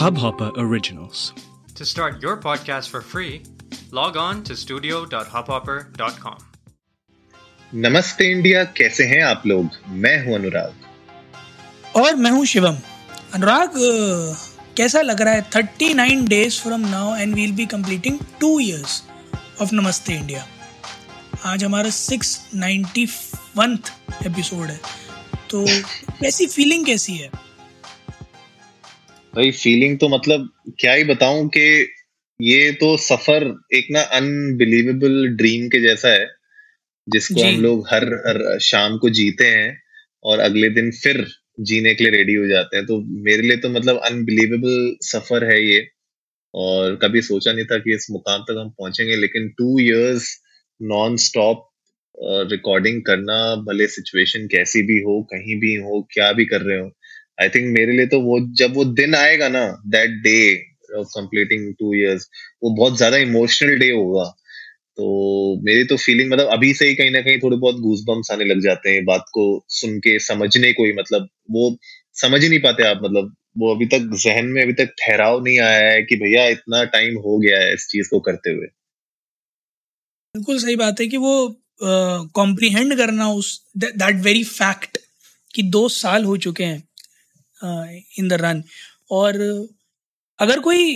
Hubhopper Originals. To start your podcast for free, log on to studio.hubhopper.com. नमस्ते India कैसे हैं आप लोग? मैं हूँ अनुराग। और मैं हूँ शिवम। अनुराग कैसा लग रहा है? Thirty nine days from now and will be completing two years of Namaste India. आज हमारा सिक्स नाइन्टी एपिसोड है। तो कैसी फीलिंग कैसी है? भाई फीलिंग तो मतलब क्या ही बताऊँ कि ये तो सफ़र एक ना अनबिलीवेबल ड्रीम के जैसा है जिसको हम लोग हर, हर शाम को जीते हैं और अगले दिन फिर जीने के लिए रेडी हो जाते हैं। तो मेरे लिए तो मतलब अनबिलीवेबल सफ़र है ये और कभी सोचा नहीं था कि इस मुकाम तक हम पहुँचेंगे लेकिन two years non stop recording करना भले सिचुएशन कैसी भी हो कहीं भी हो क्या भी कर रहे हो आई थिंक मेरे लिए तो वो, जब वो दिन आएगा ना that day of completing two years वो बहुत ज़्यादा इमोशनल डे होगा। तो मेरी तो फीलिंग मतलब अभी से ही कहीं ना कहीं थोड़े बहुत गूज बम्स आने लग जाते हैं, बात को सुन के समझने को ही मतलब वो समझ ही नहीं पाते आप मतलब वो अभी तक जहन में अभी तक ठहराव नहीं आया है कि भैया इतना टाइम हो गया है इस चीज़ को करते हुए। बिल्कुल सही बात है कि वो कॉम्प्रीहेंड करना उस दैट वेरी फैक्ट कि दो साल हो चुके हैं। In the run. और अगर कोई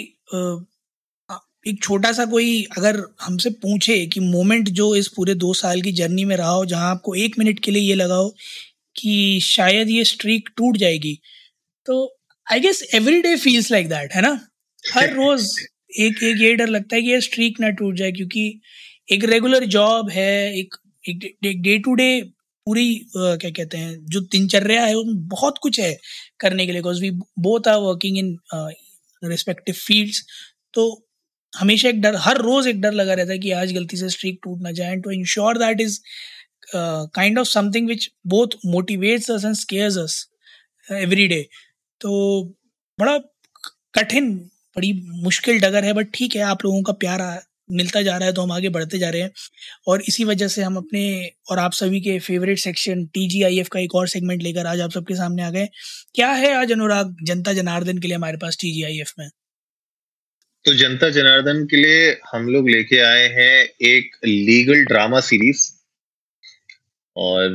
एक छोटा सा कोई अगर हमसे पूछे कि मोमेंट जो इस पूरे दो साल की जर्नी में रहा हो जहाँ आपको एक मिनट के लिए ये लगा हो कि शायद ये स्ट्रीक टूट जाएगी तो I guess every day feels like that है ना? हर रोज एक एक ये डर लगता है कि ये स्ट्रीक ना टूट जाए क्योंकि एक रेगुलर जॉब है एक एक डे टू डे पूरी क्या कहते हैं, जो दिनचर्या है उसमें बहुत कुछ है करने के लिए। Because we both are working in respective fields तो हमेशा एक डर, हर रोज एक डर लगा रहता है कि आज गलती से स्ट्रीक टूट ना जाए। To ensure that is kind of something which both motivates us and scares us every day तो बड़ा कठिन, बड़ी मुश्किल डगर है बट ठीक है, आप लोगों का प्यार मिलता जा रहा है तो हम आगे बढ़ते जा रहे हैं। और इसी वजह से हम अपने और आप सभी के फेवरेट सेक्शन टीजीआईएफ का एक और सेगमेंट लेकर आज आप सबके सामने आ गए। क्या है आज अनुराग, जनता जनार्दन के लिए हमारे पास टीजीआईएफ में? तो जनता जनार्दन के लिए हम लोग लेके आए हैं एक लीगल ड्रामा सीरीज़ और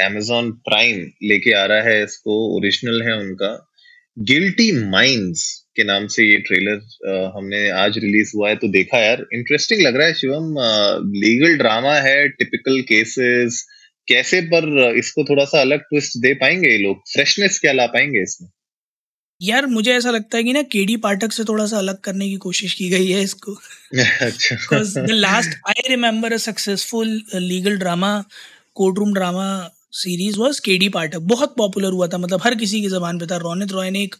अमेजोन प्राइम लेके आ रहा है इसको ओरिजिनल है उनका। गिल्टी माइंड्स के नाम से ये ट्रेलर हमने आज रिलीज़ हुआ है तो देखा यार इंटरेस्टिंग लग रहा है शिवम। लीगल ड्रामा है टिपिकल केसेस कैसे पर इसको थोड़ा सा अलग ट्विस्ट दे पाएँगे ये लोग? फ्रेशनेस क्या ला पाएँगे इसमें? यार मुझे ऐसा लगता है कि ना केडी पाठक से थोड़ा सा अलग करने की कोशिश की गई है इसको। अच्छा। Last I remember a successful uh, legal drama courtroom drama series was KD Pathak बहुत पॉपुलर हुआ था मतलब हर किसी की जबान पे था। रोनित रॉय ने एक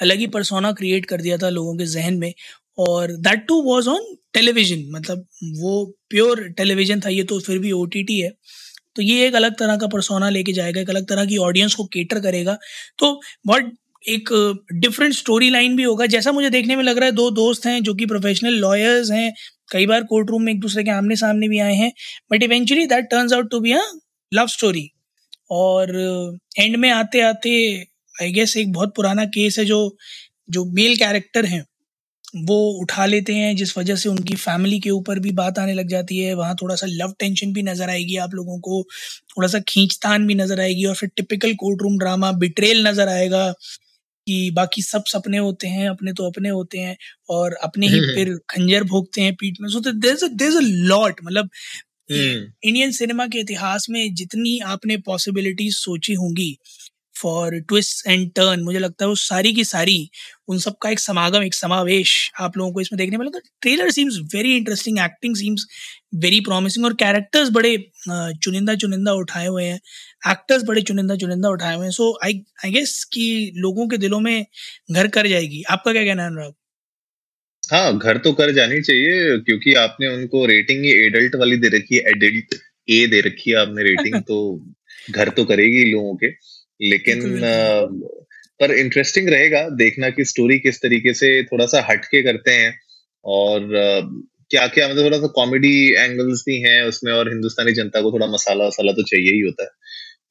अलग ही परसोना क्रिएट कर दिया था लोगों के जहन में। और that too was on television मतलब वो प्योर टेलीविज़न था ये तो फिर भी ओटीटी है। तो ये एक अलग तरह का परसोना लेके जाएगा, एक अलग तरह की ऑडियंस को केटर करेगा। तो बहुत एक डिफरेंट स्टोरी लाइन भी होगा। जैसा मुझे देखने में लग रहा है, दो दोस्त हैं जो कि प्रोफेशनल लॉयर्स हैं, कई बार कोर्ट रूम में एक दूसरे के आमने सामने भी आए हैं। But eventually that turns out to be a love story और एंड में आते आते आई गेस एक बहुत पुराना केस है जो जो मेल कैरेक्टर हैं वो उठा लेते हैं जिस वजह से उनकी फैमिली के ऊपर भी बात आने लग जाती है वहाँ थोड़ा सा लव टेंशन भी नज़र आएगी आप लोगों को थोड़ा सा खींचतान भी नज़र आएगी और फिर typical court room drama betrayal नज़र आएगा कि बाकी सब सपने होते हैं अपने तो अपने होते हैं और अपने ही फिर खंजर भोगते हैं पीठ में सो देयर अ लॉट मतलब हम्म। इंडियन सिनेमा के इतिहास में जितनी आपने पॉसिबिलिटीज सोची होंगी फॉर ट्विस्ट एंड टर्न मुझे लगता है वो सारी की सारी उन सब का एक समागम एक समावेश आप लोगों को इसमें देखने में लगा trailer seems very interesting acting seems very promising और कैरेक्टर्स बड़े चुनिंदा चुनिंदा उठाए हुए हैं। एक्टर्स बड़े चुनिंदा चुनिंदा उठाए हुए हैं। सो आई आई गेस कि लोगों के दिलों में घर कर जाएगी। आपका क्या कहना है अनुराग? हाँ घर तो कर जानी चाहिए क्योंकि आपने उनको रेटिंग ही एडल्ट वाली दे रखी है एडल्ट ए दे रखी है आपने रेटिंग तो घर तो करेगी लोगों के। लेकिन पर इंटरेस्टिंग रहेगा देखना कि स्टोरी किस तरीके से थोड़ा सा हटके करते हैं और क्या क्या मतलब थोड़ा सा कॉमेडी एंगल्स भी हैं उसमें और हिंदुस्तानी जनता को थोड़ा मसाला वसाला तो चाहिए ही होता है।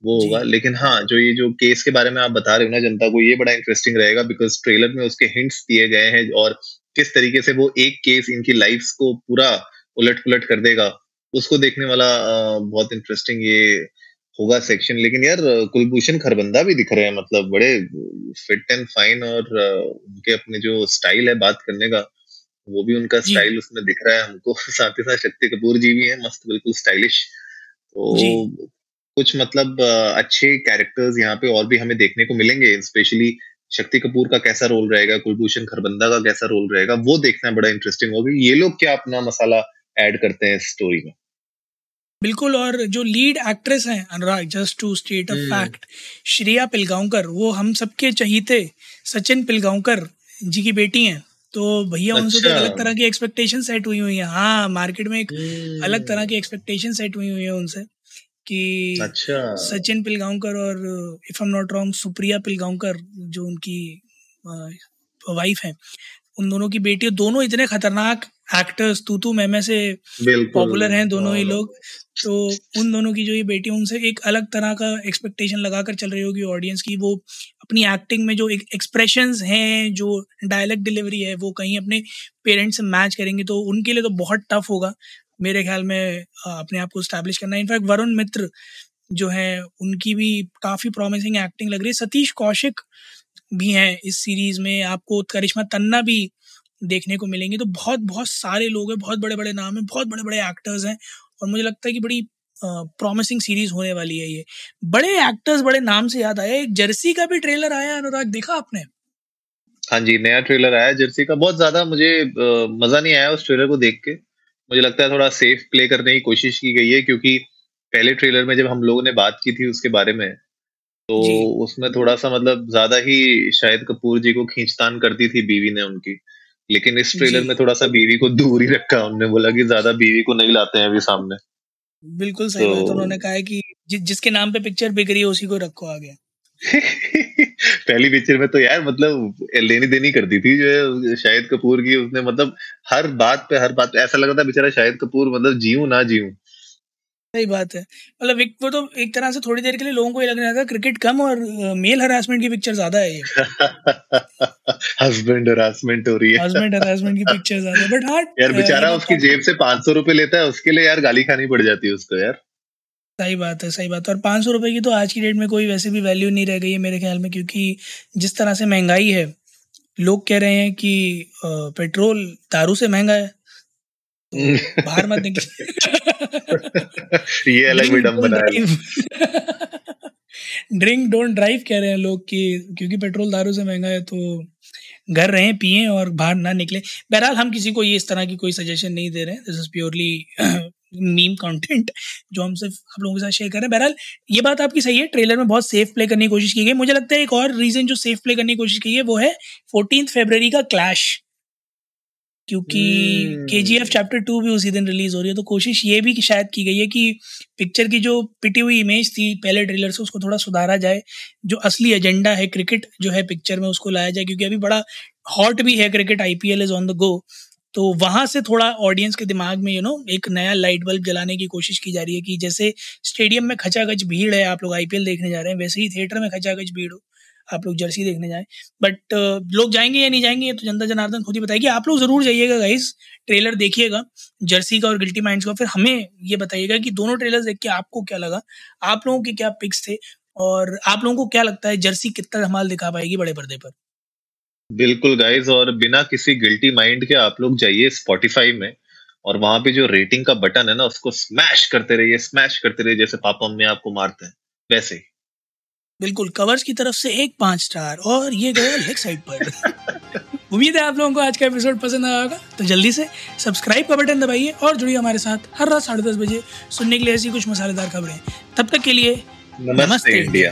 वो होगा लेकिन हाँ जो ये जो केस के बारे में आप बता रहे हो ना जनता को ये बड़ा इंटरेस्टिंग रहेगा बिकॉज़ ट्रेलर में उसके हिंट्स दिए गए हैं और किस तरीके से वो एक केस इनकी लाइफ को पूरा उलट पुलट कर देगा उसको देखने वाला बहुत इंटरेस्टिंग ये होगा सेक्शन लेकिन यार कुलभूषण खरबंदा भी दिख रहे हैं मतलब बड़े फिट एंड फाइन और उनके अपने जो स्टाइल है बात करने का वो भी उनका स्टाइल उसमें दिख रहा है हमको। साथ ही साथ शक्ति कपूर जी भी हैं मस्त बिल्कुल स्टाइलिश तो कुछ मतलब अच्छे कैरेक्टर्स यहाँ पे और भी हमें देखने को मिलेंगे स्पेशली शक्ति कपूर का कैसा रोल रहेगा कुलभूषण खरबंदा का कैसा रोल रहेगा वो देखना बड़ा इंटरेस्टिंग होगा। ये लोग क्या अपना मसाला ऐड करते हैं स्टोरी में? बिल्कुल और जो लीड एक्ट्रेस हैं Anurag just to state a hmm. Fact Shreya Pilgaonkar वो हम सबके चहीते सचिन पिलगांवकर जी की बेटी हैं। तो भैया उनसे तो अच्छा अलग तरह की एक्सपेक्टेशन सेट हुई हुई है। हाँ मार्केट में एक अलग तरह की हम्म एक्सपेक्टेशन सेट हुई हुई है उनसे कि अच्छा। सचिन पिलगांवकर और if I'm not wrong Supriya Pilgaonkar जो उनकी वाइफ है उन दोनों की बेटी दोनों इतने खतरनाक एक्टर्स तू तू मैं से पॉपुलर हैं दोनों ही हाँ लोग। तो उन दोनों की जो ये बेटी उनसे एक अलग तरह का एक्सपेक्टेशन लगाकर चल रही होगी ऑडियंस की। वो अपनी एक्टिंग में जो एक एक्सप्रेशंस हैं जो डायलॉग डिलीवरी है वो कहीं अपने पेरेंट्स से मैच करेंगे तो उनके लिए तो बहुत टफ होगा। मेरे ख्याल में अपने आप को स्टैब्लिश करना। इनफैक्ट वरुण मित्र जो है उनकी भी काफ़ी प्रॉमिसिंग एक्टिंग लग रही है। सतीश कौशिक भी हैं इस सीरीज़ में। आपको करिश्मा तन्ना भी देखने को मिलेंगे। तो बहुत बहुत सारे लोग हैं बहुत बड़े बड़े नाम हैं बहुत बड़े बड़े एक्टर्स हैं और मुझे लगता है कि बड़ी प्रॉमिसिंग सीरीज़ होने वाली है ये। बड़े एक्टर्स बड़े नाम से याद आया। एक जर्सी का भी ट्रेलर आया अनुराग देखा आपने? हाँ जी नया ट्रेलर आया जर्सी का। बहुत ज़्यादा मुझे मज़ा नहीं आया उस ट्रेलर को देख के। मुझे लगता है थोड़ा सेफ़ प्ले करने की कोशिश की गई है क्योंकि पहले ट्रेलर में जब हम लोगों ने बात की थी उसके बारे में तो उसमें थोड़ा सा मतलब ज़्यादा ही शायद कपूर जी को खींचतान करती थी बीवी ने उनकी। लेकिन इस ट्रेलर में थोड़ा सा बीवी को दूर ही रखा उन्होंने बोला कि ज़्यादा बीवी को नहीं लाते हैं अभी सामने। बिल्कुल सही बात तो उन्होंने कहा है कि जि, जिसके नाम पे पिक्चर बिक रही है उसी को रखो आगे। पहली पिक्चर में तो यार मतलब लेनी देनी करती थी जो है शाहिद कपूर की उसने मतलब हर बात पे हर बात पे ऐसा लगा था बेचारा शाहिद कपूर मतलब जीऊं ना जीऊं। सही बात है। मतलब एक वो तो एक तरह से थोड़ी देर के लिए लोगों को ये लगने लगा क्रिकेट कम और मेल हरासमेंट की पिक्चर ज़्यादा है ये। हस्बैंड हरासमेंट हो रही है। हस्बैंड हरासमेंट की पिक्चर ज़्यादा बट हाँ यार बेचारा उसकी जेब से पाँच सौ रुपए लेता है उसके लिए यार गाली खानी पड़ जाती है उसको यार। सही बात है सही बात है। और पाँच सौ रुपये की तो आज की डेट में कोई वैसे भी वैल्यू नहीं रह गई है मेरे ख्याल में क्योंकि जिस तरह से महँगाई है लोग कह रहे हैं कि पेट्रोल दारू से महँगा है। तो बाहर मत निकले। ये अलग ड्रिंक डोंट है ड्राइव ड्रिंक डोंट ड्राइव कह रहे हैं लोग कि क्योंकि पेट्रोल दारू से महँगा है तो घर रहें पिए और बाहर ना निकले। बहरहाल हम किसी को ये इस तरह की कोई सजेशन नहीं दे रहे हैं। This is purely meme content जो हम सिर्फ़ आप लोगों के साथ शेयर कर रहे हैं। बहरहाल ये बात आपकी सही है। ट्रेलर में बहुत सेफ़ प्ले करने की कोशिश की गई। मुझे लगता है एक और रीजन जो सेफ़ प्ले करने की कोशिश की है वो है फोर्टीन फेब्रवरी का क्लैश क्योंकि के जी एफ़ चैप्टर टू भी उसी दिन रिलीज़ हो रही है तो कोशिश ये भी कि शायद की गई है कि पिक्चर की जो पिटी हुई इमेज थी पहले ट्रेलर से उसको थोड़ा सुधारा जाए जो असली एजेंडा है क्रिकेट जो है पिक्चर में उसको लाया जाए क्योंकि अभी बड़ा हॉट भी है cricket IPL is on the go तो वहाँ से थोड़ा ऑडियंस के दिमाग में यू नो एक नया लाइट बल्ब जलाने की कोशिश की जा रही है कि जैसे स्टेडियम में खचाखच भीड़ है आप लोग आईपीएल देखने जा रहे हैं वैसे ही थिएटर में खचाखच भीड़ हो। आप लोग जर्सी देखने जाएँ। बट लोग जाएँगे या नहीं जाएँगे, ये तो जनता जनार्दन खुद ही बताएगी। आप लोग ज़रूर जाइएगा गाइस ट्रेलर देखिएगा, जर्सी का और गिल्टी माइंड्स का। फिर हमें ये बताइएगा कि दोनों ट्रेलर्स देख के आपको क्या लगा? आप लोगों के क्या पिक्स थे? और आप लोगों को क्या लगता है जर्सी कितना धमाल दिखा पाएगी बड़े पर्दे पर? बिल्कुल गाइज़ और बिना किसी गिल्टी माइंड के आप लोग जाइए स्पॉटिफाई में और वहाँ पे जो रेटिंग का बटन है ना, उसको स्मैश करते रहिए स्मैश करते रहिए, जैसे पापा, मम्मी आपको मारते हैं, वैसे ही। बिल्कुल कवर्स की तरफ़ से एक पाँच स्टार और ये गया लेग साइड पर। उम्मीद है आप लोगों को आज का एपिसोड पसंद आया होगा तो जल्दी से सब्सक्राइब का बटन दबाइए और जुड़िए हमारे साथ हर रात साढ़े दस बजे सुनने के लिए ऐसी कुछ मसालेदार खबरें। तब तक के लिए नमस्ते, नमस्ते। इंडिया।